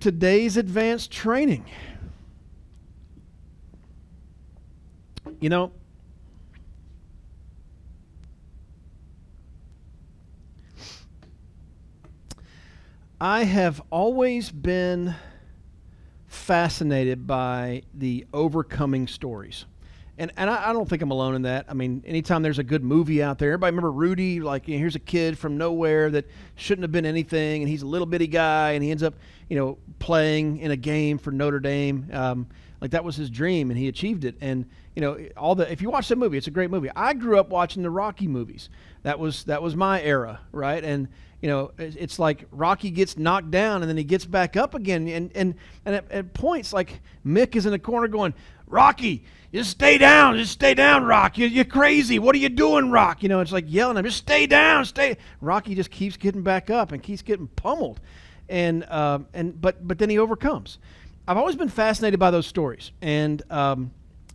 Today's advanced training. You know, I have always been fascinated by the overcoming stories. And, and I, I don't think I'm alone in that. I mean, anytime there's a good movie out there, everybody remember Rudy? Like, you know, here's a kid from nowhere that shouldn't have been anything, and he's a little bitty guy, and he ends up, you know, playing in a game for Notre Dame. Um, like that was his dream, and he achieved it. And you know, all the if you watch that movie, it's a great movie. I grew up watching the Rocky movies. That was that was my era, right? And you know, it's like Rocky gets knocked down and then he gets back up again. And, and, and at, at, points, like Mick is in the corner going, Rocky, just stay down. Just stay down, Rock. You're, you're crazy. What are you doing, Rock? You know, it's like yelling at him, just stay down, stay. Rocky just keeps getting back up and keeps getting pummeled. And, uh, and, but, but then he overcomes. I've always been fascinated by those stories and, um,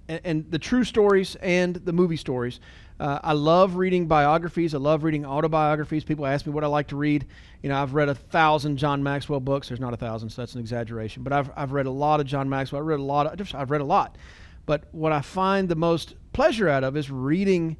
and, and the true stories and the movie stories. Uh, I love reading biographies. I love reading autobiographies. People ask me what I like to read. You know, I've read a thousand John Maxwell books. There's not a thousand, so that's an exaggeration. But I've, I've read a lot of John Maxwell. I read a lot. Of, I've read a lot. But what I find the most pleasure out of is reading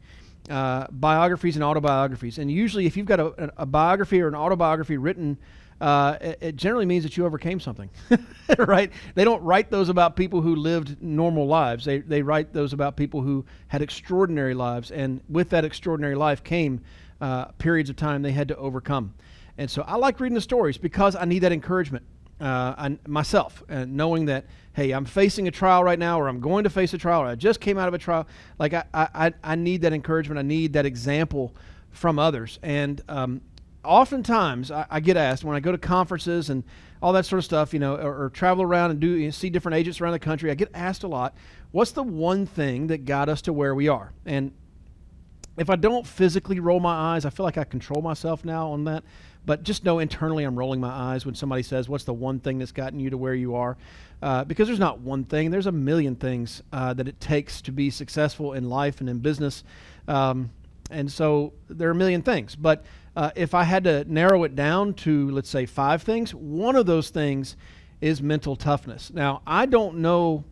uh, biographies and autobiographies. And usually, if you've got a, a biography or an autobiography written uh, it, generally means that you overcame something, right? They don't write those about people who lived normal lives. They, they write those about people who had extraordinary lives, and with that extraordinary life came uh, periods of time they had to overcome. And so I like reading the stories because I need that encouragement uh, myself, and knowing that hey, I'm facing a trial right now, or I'm going to face a trial, or I just came out of a trial. Like I, I, I need that encouragement. I need that example from others. And um, oftentimes I, I, get asked when I go to conferences and all that sort of stuff, you know, or, or travel around and do you know, see different agents around the country. I get asked a lot, what's the one thing that got us to where we are? And if I don't physically roll my eyes, I feel like I control myself now on that. But just know internally I'm rolling my eyes when somebody says, What's the one thing that's gotten you to where you are? Uh, because there's not one thing, there's a million things uh, that it takes to be successful in life and in business. Um, and so there are a million things. But uh, if I had to narrow it down to, let's say, five things, one of those things is mental toughness. Now, I don't know,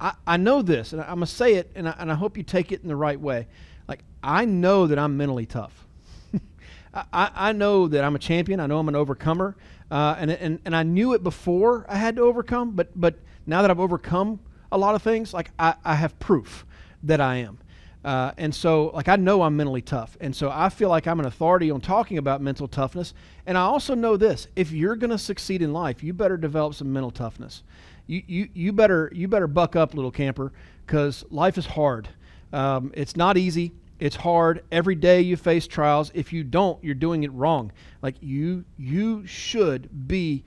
I, I know this, and I, am going to say it, and I, and I hope you take it in the right way. Like, I know that I'm mentally tough. I, I know that I'm a champion. I know I'm an overcomer. Uh, and, and, and I knew it before I had to overcome, but, but now that I've overcome a lot of things, like I, I have proof that I am. Uh, and so, like, I know I'm mentally tough. And so I feel like I'm an authority on talking about mental toughness. And I also know this if you're going to succeed in life, you better develop some mental toughness. You, you, you, better, you better buck up, little camper, because life is hard. Um, it's not easy. It's hard. Every day you face trials. If you don't, you're doing it wrong. Like, you, you should be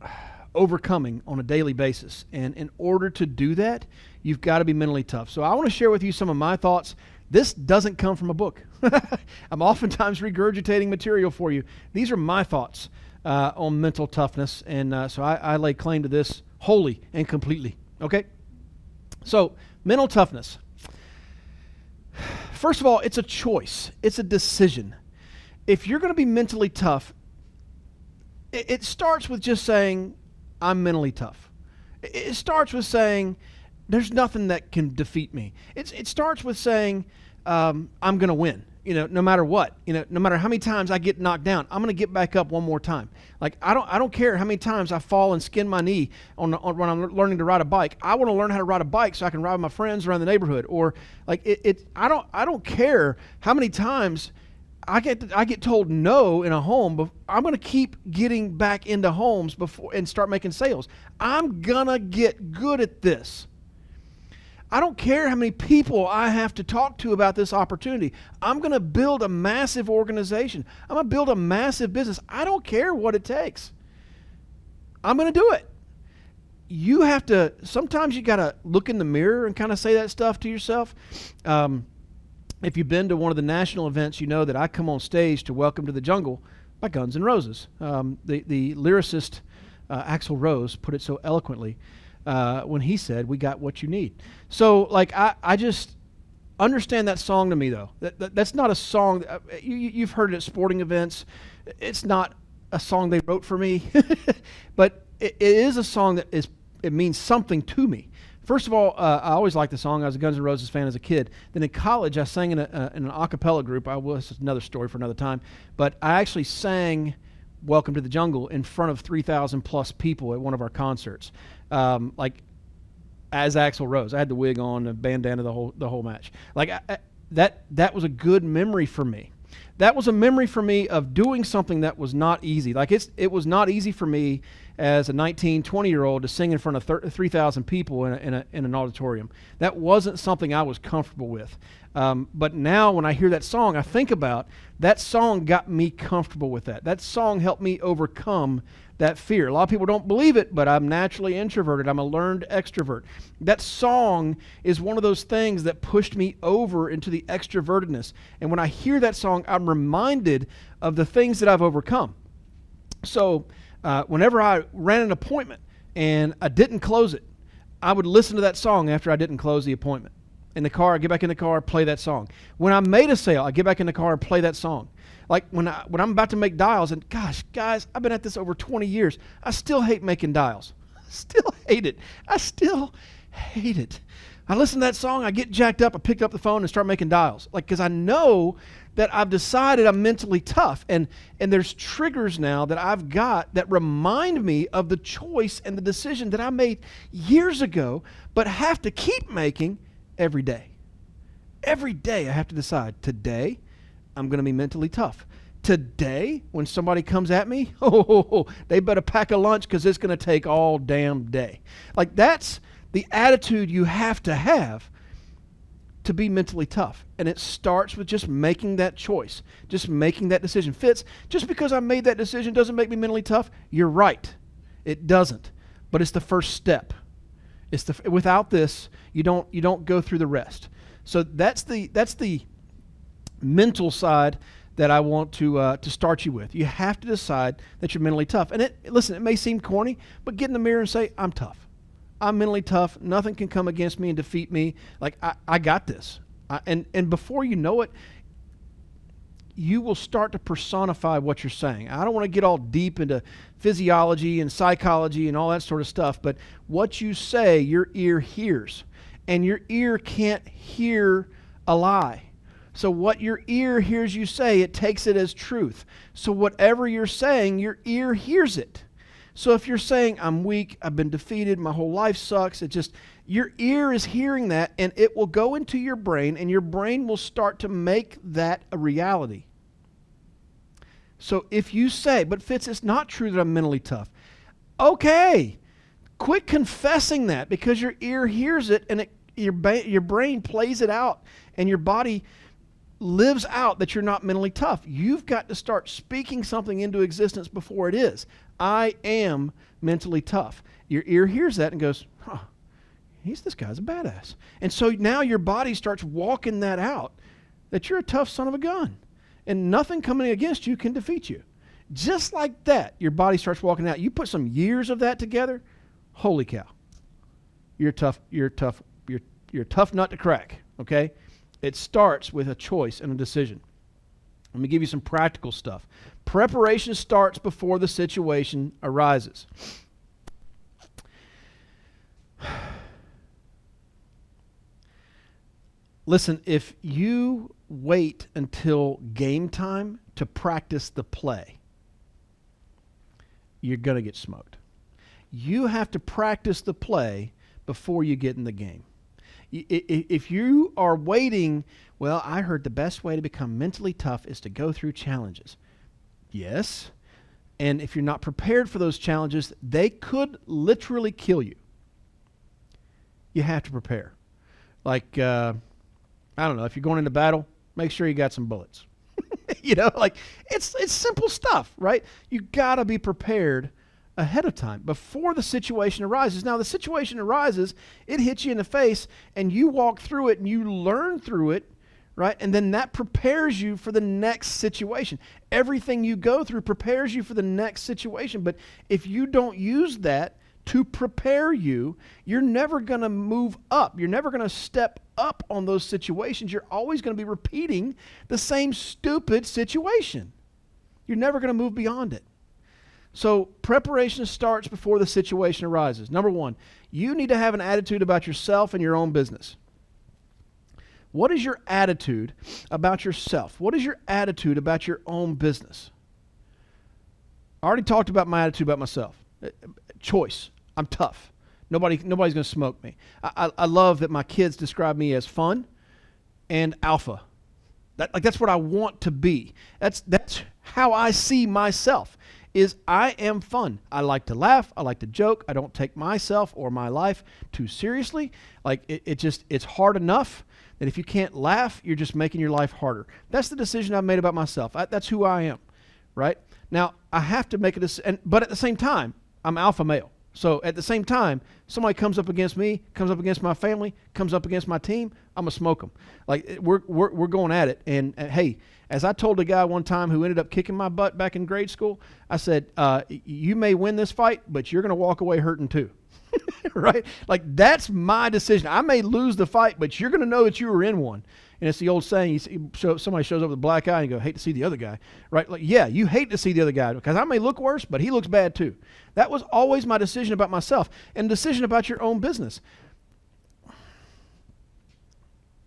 overcoming on a daily basis. And in order to do that, you've got to be mentally tough. So I want to share with you some of my thoughts. This doesn't come from a book. I'm oftentimes regurgitating material for you. These are my thoughts uh, on mental toughness, and uh, so I, I lay claim to this wholly and completely. Okay? So, mental toughness. First of all, it's a choice, it's a decision. If you're going to be mentally tough, it, it starts with just saying, I'm mentally tough. It, it starts with saying, there's nothing that can defeat me. It's, it starts with saying, um, I'm going to win. You know, no matter what, you know, no matter how many times I get knocked down, I'm going to get back up one more time. Like I don't, I don't care how many times I fall and skin my knee on, on when I'm learning to ride a bike. I want to learn how to ride a bike so I can ride with my friends around the neighborhood. Or like it, it I don't, I don't care how many times I get I get told no in a home, but I'm going to keep getting back into homes before and start making sales. I'm gonna get good at this. I don't care how many people I have to talk to about this opportunity. I'm going to build a massive organization. I'm going to build a massive business. I don't care what it takes. I'm going to do it. You have to, sometimes you got to look in the mirror and kind of say that stuff to yourself. Um, if you've been to one of the national events, you know that I come on stage to Welcome to the Jungle by Guns N' Roses. Um, the, the lyricist uh, Axl Rose put it so eloquently uh, when he said, We got what you need. So, like, I, I just understand that song to me, though. That, that that's not a song, that, uh, you, you've heard it at sporting events. It's not a song they wrote for me, but it, it is a song that is, it means something to me. First of all, uh, I always liked the song. I was a Guns N' Roses fan as a kid. Then in college, I sang in, a, uh, in an a cappella group. I was another story for another time. But I actually sang Welcome to the Jungle in front of 3,000 plus people at one of our concerts. Um, like, as Axl Rose. I had the wig on, the bandana, the whole, the whole match. Like, I, I, that, that was a good memory for me that was a memory for me of doing something that was not easy. Like it's, it was not easy for me as a 19, 20 year old to sing in front of 3,000 people in, a, in, a, in, an auditorium. That wasn't something I was comfortable with. Um, but now when I hear that song, I think about that song got me comfortable with that. That song helped me overcome that fear. A lot of people don't believe it, but I'm naturally introverted. I'm a learned extrovert. That song is one of those things that pushed me over into the extrovertedness. And when I hear that song, I'm reminded of the things that I've overcome. So, uh, whenever I ran an appointment and I didn't close it, I would listen to that song after I didn't close the appointment. In the car, I get back in the car, play that song. When I made a sale, I get back in the car and play that song. Like when I when I'm about to make dials, and gosh, guys, I've been at this over 20 years. I still hate making dials. Still hate it. I still hate it. I listen to that song, I get jacked up, I pick up the phone and start making dials. Like because I know that I've decided I'm mentally tough. And and there's triggers now that I've got that remind me of the choice and the decision that I made years ago, but have to keep making every day. Every day I have to decide today I'm going to be mentally tough. Today, when somebody comes at me, oh, they better pack a lunch because it's going to take all damn day. Like that's the attitude you have to have to be mentally tough. And it starts with just making that choice, just making that decision. Fitz, just because I made that decision doesn't make me mentally tough. You're right. It doesn't. But it's the first step. It's the without this, you don't you don't go through the rest. So that's the that's the mental side that I want to uh, to start you with. You have to decide that you're mentally tough. And it listen, it may seem corny, but get in the mirror and say, "I'm tough. I'm mentally tough. Nothing can come against me and defeat me. Like I, I got this." I, and and before you know it, you will start to personify what you're saying. I don't want to get all deep into physiology and psychology and all that sort of stuff, but what you say, your ear hears. And your ear can't hear a lie. So, what your ear hears you say, it takes it as truth. So, whatever you're saying, your ear hears it. So, if you're saying, I'm weak, I've been defeated, my whole life sucks, it just, your ear is hearing that and it will go into your brain and your brain will start to make that a reality. So, if you say, but Fitz, it's not true that I'm mentally tough, okay, quit confessing that because your ear hears it and it, your, ba- your brain plays it out and your body lives out that you're not mentally tough. You've got to start speaking something into existence before it is. I am mentally tough. Your ear hears that and goes, huh, he's this guy's a badass. And so now your body starts walking that out that you're a tough son of a gun. And nothing coming against you can defeat you. Just like that, your body starts walking out. You put some years of that together, holy cow. You're tough, you're tough, you're you're tough nut to crack, okay? It starts with a choice and a decision. Let me give you some practical stuff. Preparation starts before the situation arises. Listen, if you wait until game time to practice the play, you're going to get smoked. You have to practice the play before you get in the game if you are waiting, well, I heard the best way to become mentally tough is to go through challenges. Yes. And if you're not prepared for those challenges, they could literally kill you. You have to prepare. Like, uh, I don't know, if you're going into battle, make sure you got some bullets. you know, like it's it's simple stuff, right? You got to be prepared ahead of time before the situation arises. Now, the situation arises, it hits you in the face, and you walk through it and you learn through it, right? And then that prepares you for the next situation. Everything you go through prepares you for the next situation. But if you don't use that to prepare you, you're never going to move up. You're never going to step up on those situations. You're always going to be repeating the same stupid situation. You're never going to move beyond it. So, preparation starts before the situation arises. Number one, you need to have an attitude about yourself and your own business. What is your attitude about yourself? What is your attitude about your own business? I already talked about my attitude about myself. Uh, choice. I'm tough. Nobody, nobody's going to smoke me. I, I, I, love that my kids describe me as fun and alpha. That, like that's what I want to be. That's that's how I see myself. Is I am fun. I like to laugh. I like to joke. I don't take myself or my life too seriously. Like it, it just it's hard enough that if you can't laugh, you're just making your life harder. That's the decision I've made about myself. I, that's who I am, right? Now I have to make a decision, but at the same time, I'm alpha male. So at the same time, somebody comes up against me, comes up against my family, comes up against my team, I'm gonna smoke them. Like we're we're we're going at it. And uh, hey, as I told a guy one time who ended up kicking my butt back in grade school, I said, uh, "You may win this fight, but you're gonna walk away hurting too." right? Like that's my decision. I may lose the fight, but you're gonna know that you were in one. And it's the old saying: you see, show, somebody shows up with a black eye and you go, "Hate to see the other guy," right? Like, yeah, you hate to see the other guy because I may look worse, but he looks bad too. That was always my decision about myself and decision about your own business.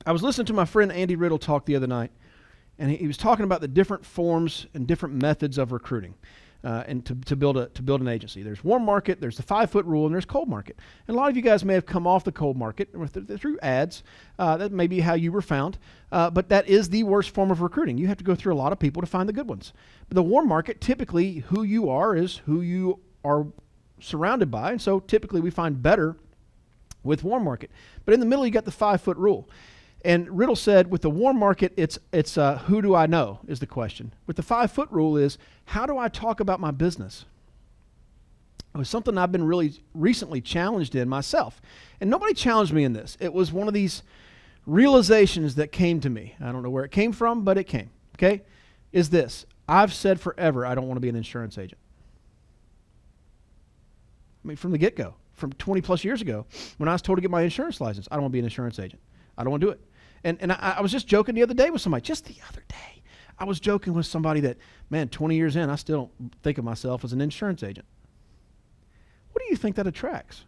I was listening to my friend Andy Riddle talk the other night, and he, he was talking about the different forms and different methods of recruiting uh, and to, to, build a, to build an agency. There's warm market, there's the five foot rule, and there's cold market. And a lot of you guys may have come off the cold market through ads. Uh, that may be how you were found. Uh, but that is the worst form of recruiting. You have to go through a lot of people to find the good ones. But the warm market, typically, who you are is who you are surrounded by. And so typically we find better with warm market. But in the middle, you got the five foot rule. And Riddle said, with the warm market, it's, it's uh, who do I know is the question. With the five foot rule is, how do I talk about my business? It was something I've been really recently challenged in myself. And nobody challenged me in this. It was one of these realizations that came to me. I don't know where it came from, but it came. Okay? Is this I've said forever I don't want to be an insurance agent. I mean, from the get go, from 20 plus years ago, when I was told to get my insurance license, I don't want to be an insurance agent. I don't want to do it. And, and I, I was just joking the other day with somebody, just the other day. I was joking with somebody that, man, 20 years in, I still think of myself as an insurance agent. What do you think that attracts?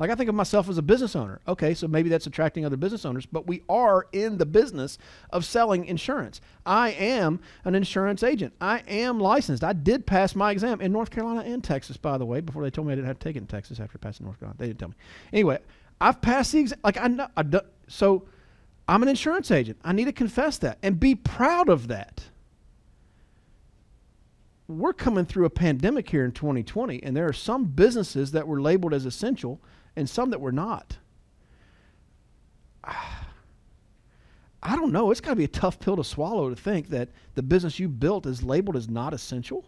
Like I think of myself as a business owner. Okay, so maybe that's attracting other business owners, but we are in the business of selling insurance. I am an insurance agent. I am licensed. I did pass my exam in North Carolina and Texas, by the way, before they told me I didn't have to take it in Texas after passing North Carolina. They didn't tell me. Anyway, I've passed the exam. Like I know, I do, so I'm an insurance agent. I need to confess that and be proud of that. We're coming through a pandemic here in 2020, and there are some businesses that were labeled as essential and some that were not. I don't know. It's got to be a tough pill to swallow to think that the business you built is labeled as not essential.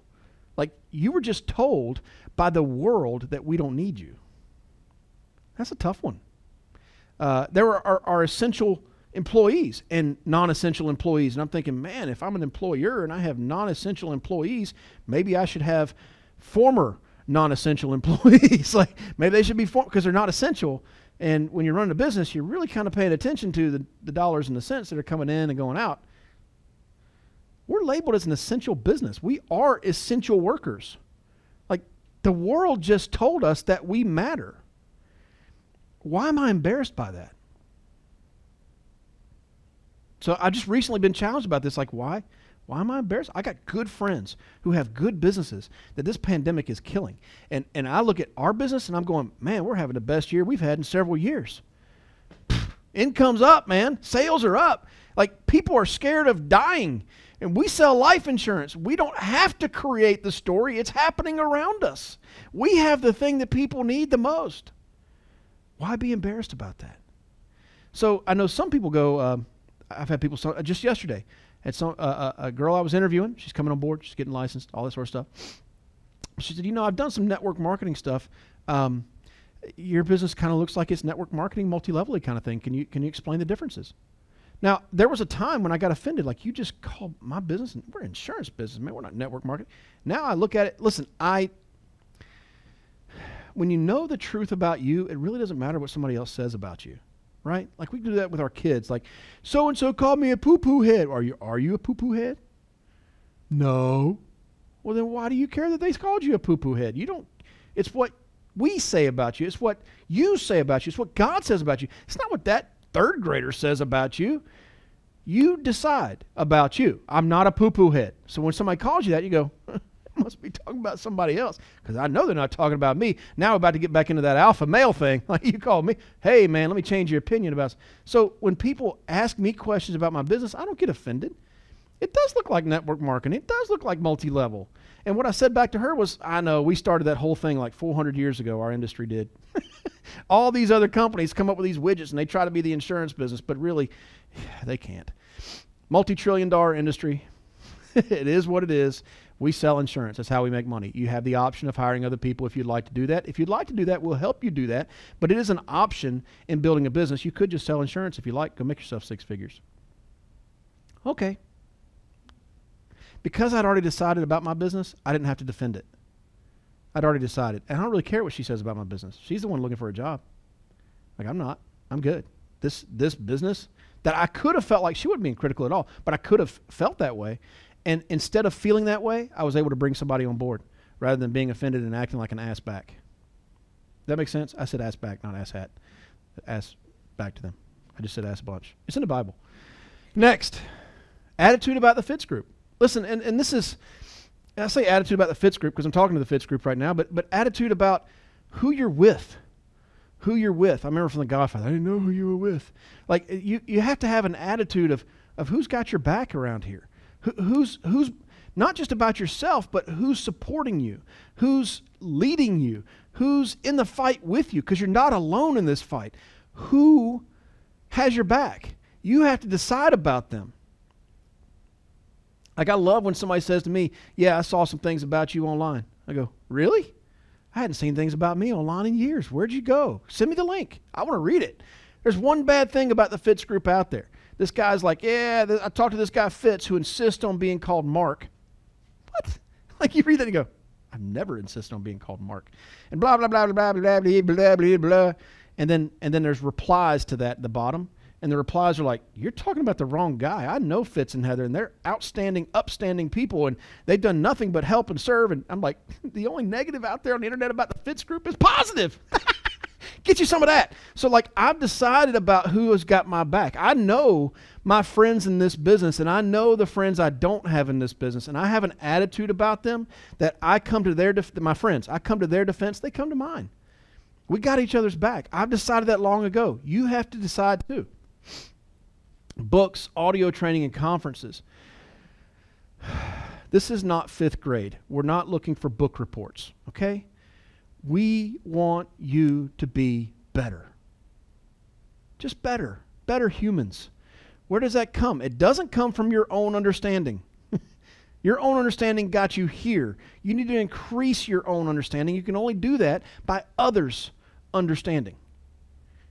Like you were just told by the world that we don't need you. That's a tough one. Uh, there are, are, are essential employees and non-essential employees, and I'm thinking, man, if I'm an employer and I have non-essential employees, maybe I should have former non-essential employees. like maybe they should be because they're not essential. And when you're running a business, you're really kind of paying attention to the, the dollars and the cents that are coming in and going out. We're labeled as an essential business. We are essential workers. Like the world just told us that we matter. Why am I embarrassed by that? So I've just recently been challenged about this. Like, why? Why am I embarrassed? I got good friends who have good businesses that this pandemic is killing. And, and I look at our business and I'm going, man, we're having the best year we've had in several years. Income's up, man. Sales are up. Like people are scared of dying. And we sell life insurance. We don't have to create the story, it's happening around us. We have the thing that people need the most. Why be embarrassed about that? So I know some people go, uh, I've had people, just yesterday, had some uh, uh, a girl I was interviewing. She's coming on board. She's getting licensed. All this sort of stuff. She said, "You know, I've done some network marketing stuff. Um, your business kind of looks like it's network marketing, multi-level kind of thing. Can you can you explain the differences?" Now, there was a time when I got offended, like you just called my business, we're insurance business, man. We're not network marketing. Now I look at it. Listen, I when you know the truth about you, it really doesn't matter what somebody else says about you, right? Like we do that with our kids. Like so and so called me a poo poo head. Are you are you a poo poo head? No. Well, then why do you care that they called you a poo poo head? You don't. It's what we say about you. It's what you say about you. It's what God says about you. It's not what that third grader says about you. You decide about you. I'm not a poo poo head. So when somebody calls you that, you go, must be talking about somebody else because I know they're not talking about me. Now we're about to get back into that alpha male thing. Like you called me, hey man, let me change your opinion about. So when people ask me questions about my business, I don't get offended. It does look like network marketing. It does look like multi-level. And what I said back to her was, I know we started that whole thing like 400 years ago. Our industry did. All these other companies come up with these widgets and they try to be the insurance business, but really, they can't. Multi-trillion dollar industry. it is what it is. We sell insurance. That's how we make money. You have the option of hiring other people if you'd like to do that. If you'd like to do that, we'll help you do that. But it is an option in building a business. You could just sell insurance if you like. Go make yourself six figures. Okay, because I'd already decided about my business, I didn't have to defend it. I'd already decided. And I don't really care what she says about my business. She's the one looking for a job. Like I'm not. I'm good. This this business that I could have felt like she wouldn't being critical at all, but I could have felt that way. And instead of feeling that way, I was able to bring somebody on board rather than being offended and acting like an ass back. That makes sense? I said ass back, not ass hat. Ass back to them. I just said ass bunch. It's in the Bible. Next, attitude about the Fitz group. Listen, and, and this is, I say attitude about the Fitz group because I'm talking to the Fitz group right now, but, but attitude about who you're with. Who you're with. I remember from The Godfather, I didn't know who you were with. Like, you, you have to have an attitude of, of who's got your back around here. Who, who's, who's not just about yourself, but who's supporting you, who's leading you, who's in the fight with you, because you're not alone in this fight. Who has your back? You have to decide about them. Like I love when somebody says to me, "Yeah, I saw some things about you online." I go, "Really? I hadn't seen things about me online in years. Where'd you go? Send me the link. I want to read it." There's one bad thing about the Fitz group out there. This guy's like, "Yeah, I talked to this guy Fitz who insists on being called Mark." What? Like you read that and go, "I've never insisted on being called Mark," and blah blah blah blah blah blah blah blah blah blah, and then and then there's replies to that at the bottom and the replies are like, You're talking about the wrong guy. I know Fitz and Heather, and they're outstanding, upstanding people, and they've done nothing but help and serve. And I'm like, The only negative out there on the internet about the Fitz group is positive. Get you some of that. So, like, I've decided about who has got my back. I know my friends in this business, and I know the friends I don't have in this business, and I have an attitude about them that I come to their def- my friends. I come to their defense. They come to mine. We got each other's back. I've decided that long ago. You have to decide too books, audio training, and conferences. This is not fifth grade. We're not looking for book reports, okay? We want you to be better. Just better. Better humans. Where does that come? It doesn't come from your own understanding. your own understanding got you here. You need to increase your own understanding. You can only do that by others' understanding.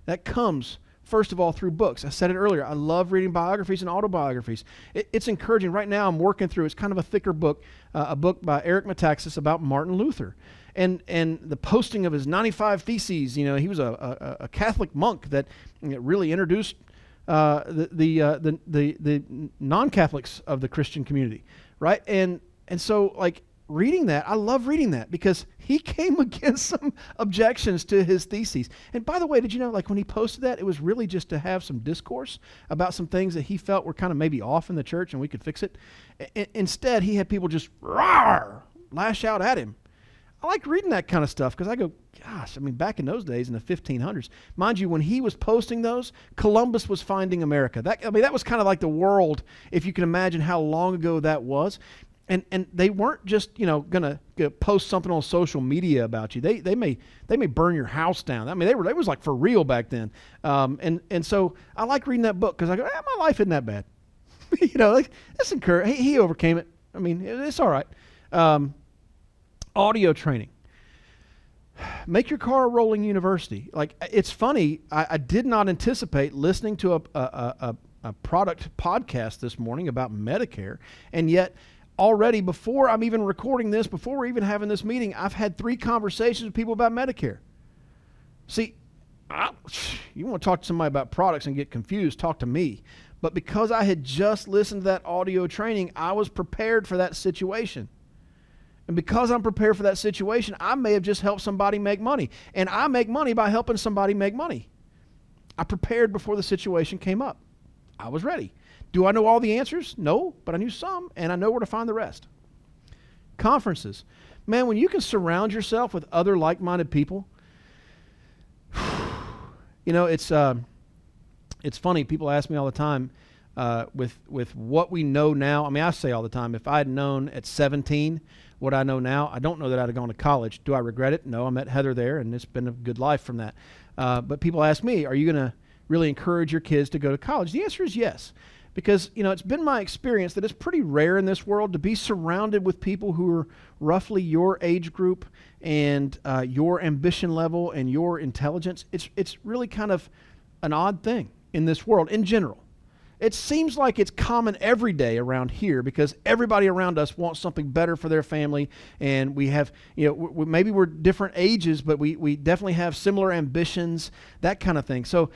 That comes first of all through books. I said it earlier. I love reading biographies and autobiographies. It, it's encouraging. Right now, I'm working through. It's kind of a thicker book, uh, a book by Eric Metaxas about Martin Luther, and and the posting of his 95 theses. You know, he was a, a, a Catholic monk that really introduced uh, the the, uh, the the the non-Catholics of the Christian community, right? And and so like reading that, I love reading that because he came against some objections to his theses. And by the way, did you know, like when he posted that, it was really just to have some discourse about some things that he felt were kind of maybe off in the church and we could fix it. I- instead, he had people just rawr, lash out at him. I like reading that kind of stuff because I go, gosh, I mean, back in those days in the 1500s, mind you, when he was posting those, Columbus was finding America. That I mean, that was kind of like the world, if you can imagine how long ago that was and and they weren't just you know gonna, post something on social media about you. They they may they may burn your house down. I mean they were they was like for real back then. Um, and and so I like reading that book because I go, eh, my life isn't that bad. you know, like that's encouraging. He, he overcame it. I mean it's all right. Um, audio training. Make your car a rolling university. Like it's funny. I, I did not anticipate listening to a, a, a a product podcast this morning about Medicare, and yet already before I'm even recording this, before we're even having this meeting, I've had three conversations with people about Medicare. See, I, you want to talk to somebody about products and get confused, talk to me. But because I had just listened to that audio training, I was prepared for that situation. And because I'm prepared for that situation, I may have just helped somebody make money. And I make money by helping somebody make money. I prepared before the situation came up. I was ready. Do I know all the answers? No, but I knew some, and I know where to find the rest. Conferences. Man, when you can surround yourself with other like minded people, you know, it's, uh, it's funny. People ask me all the time uh, with, with what we know now. I mean, I say all the time, if I had known at 17 what I know now, I don't know that I'd have gone to college. Do I regret it? No, I met Heather there, and it's been a good life from that. Uh, but people ask me, are you going to really encourage your kids to go to college? The answer is yes because you know it's been my experience that it's pretty rare in this world to be surrounded with people who are roughly your age group and uh, your ambition level and your intelligence it's it's really kind of an odd thing in this world in general it seems like it's common every day around here because everybody around us wants something better for their family. And we have you know we, maybe we're different ages but we, we definitely have similar ambitions that kind of thing. So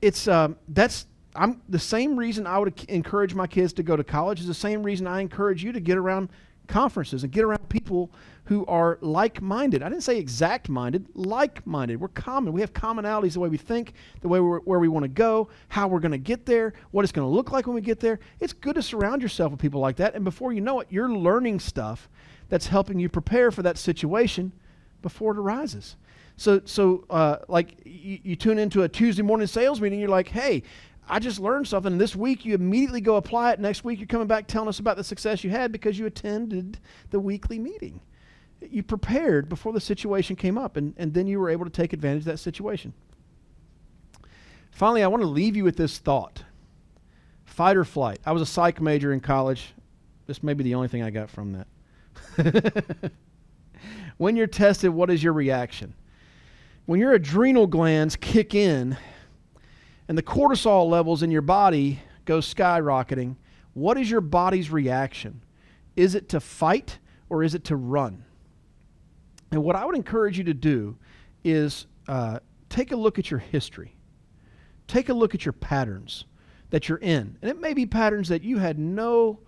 it's um, that's I'm the same reason I would encourage my kids to go to college is the same reason I encourage you to get around conferences and get around people who are like-minded. I didn't say exact-minded, like-minded. We're common. We have commonalities the way we think, the way where we want to go, how we're going to get there, what it's going to look like when we get there. It's good to surround yourself with people like that, and before you know it, you're learning stuff that's helping you prepare for that situation before it arises. So, so uh, like you, you tune into a Tuesday morning sales meeting, you're like, hey, I just learned something. This week, you immediately go apply it. Next week, you're coming back telling us about the success you had because you attended the weekly meeting. You prepared before the situation came up, and, and then you were able to take advantage of that situation. Finally, I want to leave you with this thought fight or flight. I was a psych major in college. This may be the only thing I got from that. when you're tested, what is your reaction? When your adrenal glands kick in, and the cortisol levels in your body go skyrocketing, what is your body's reaction? Is it to fight or is it to run? And what I would encourage you to do is uh, take a look at your history. Take a look at your patterns that you're in. And it may be patterns that you had no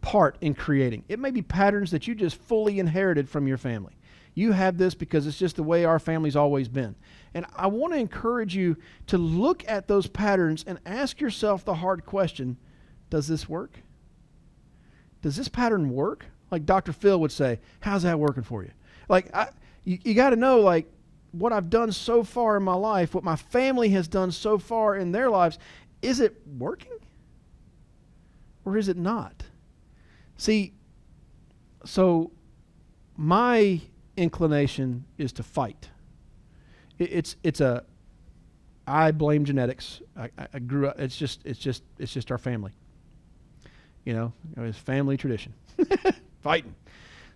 part in creating, it may be patterns that you just fully inherited from your family. You have this because it's just the way our family's always been. And I want to encourage you to look at those patterns and ask yourself the hard question Does this work? Does this pattern work? Like Dr. Phil would say, How's that working for you? Like, I, you, you got to know, like, what I've done so far in my life, what my family has done so far in their lives, is it working? Or is it not? See, so my inclination is to fight. It, it's it's a I blame genetics. I, I, grew up. It's just it's just it's just our family. You know, it's family tradition, fighting.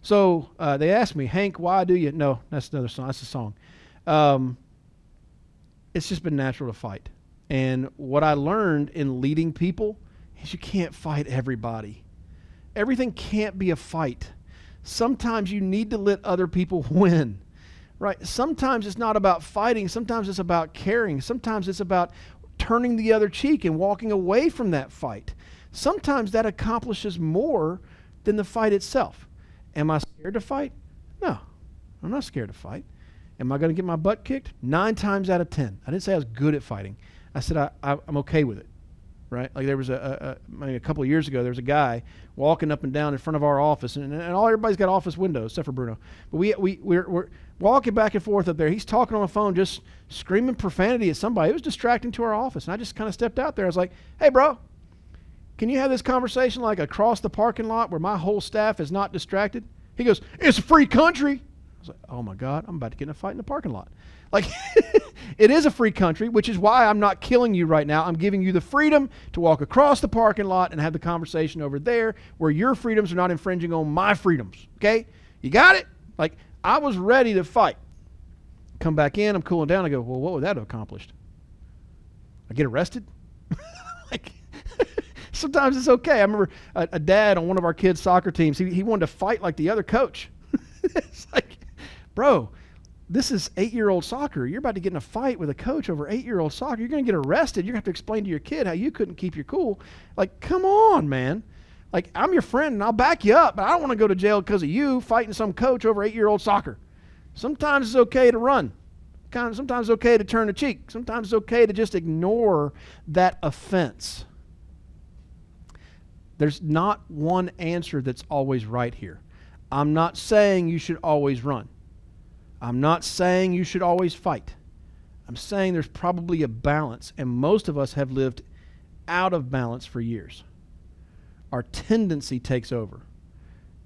So uh, they asked me, Hank, why do you? No, that's another song. That's a song. Um, it's just been natural to fight. And what I learned in leading people is you can't fight everybody. Everything can't be a fight. Sometimes you need to let other people win. Right? Sometimes it's not about fighting, sometimes it's about caring. Sometimes it's about turning the other cheek and walking away from that fight. Sometimes that accomplishes more than the fight itself. Am I scared to fight? No, I'm not scared to fight. Am I going to get my butt kicked? Nine times out of ten. I didn't say I was good at fighting. I said I, I, am okay with it right? Like there was a, a, a, a couple of years ago, there was a guy walking up and down in front of our office, and, and all everybody's got office windows except for Bruno. But we we we're, we're walking back and forth up there. He's talking on the phone, just screaming profanity at somebody. It was distracting to our office, and I just kind of stepped out there. I was like, "Hey, bro, can you have this conversation like across the parking lot where my whole staff is not distracted?" He goes, "It's a free country." I was like, "Oh my God, I'm about to get in a fight in the parking lot." Like, it is a free country, which is why I'm not killing you right now. I'm giving you the freedom to walk across the parking lot and have the conversation over there where your freedoms are not infringing on my freedoms. Okay? You got it? Like, I was ready to fight. Come back in, I'm cooling down. I go, well, what would that have accomplished? I get arrested? like, sometimes it's okay. I remember a, a, dad on one of our kids' soccer teams, he, he wanted to fight like the other coach. it's like, bro, this is eight year old soccer. You're about to get in a fight with a coach over eight year old soccer. You're going to get arrested. You're going to have to explain to your kid how you couldn't keep your cool. Like, come on, man. Like, I'm your friend and I'll back you up, but I don't want to go to jail because of you fighting some coach over eight year old soccer. Sometimes it's okay to run. Sometimes it's okay to turn the cheek. Sometimes it's okay to just ignore that offense. There's not one answer that's always right here. I'm not saying you should always run. I'm not saying you should always fight. I'm saying there's probably a balance, and most of us have lived out of balance for years. Our tendency takes over.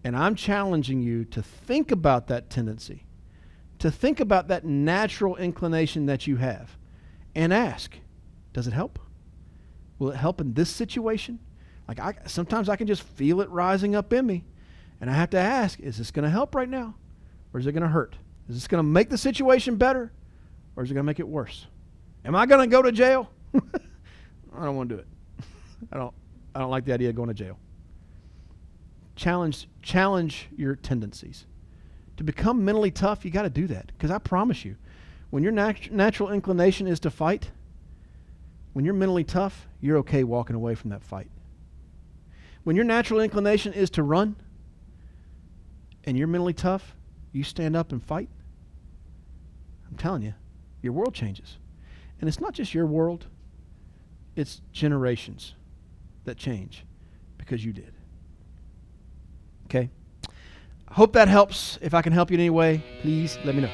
And I'm challenging you to think about that tendency, to think about that natural inclination that you have, and ask Does it help? Will it help in this situation? Like I sometimes I can just feel it rising up in me. And I have to ask, is this going to help right now? Or is it going to hurt? Is this going to make the situation better? Or is it going to make it worse? Am I going to go to jail? I don't want to do it. I don't I don't like the idea of going to jail. Challenge challenge your tendencies. To become mentally tough, you got to do that because I promise you, when your nat- natural inclination is to fight, when you're mentally tough, you're okay walking away from that fight. When your natural inclination is to run and you're mentally tough, you stand up and fight. Telling you, your world changes. And it's not just your world, it's generations that change because you did. Okay? Hope that helps. If I can help you in any way, please let me know.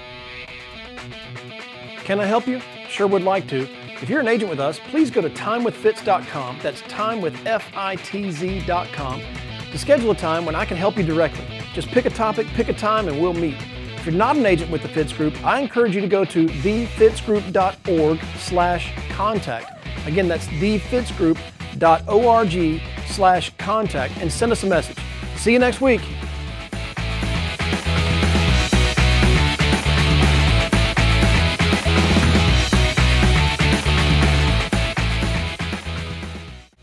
Can I help you? Sure would like to. If you're an agent with us, please go to timewithfitz.com. That's timewithfitz.com to schedule a time when I can help you directly. Just pick a topic, pick a time, and we'll meet. If you're not an agent with the Fitz Group, I encourage you to go to thefitzgroup.org slash contact. Again, that's thefitzgroup.org slash contact and send us a message. See you next week.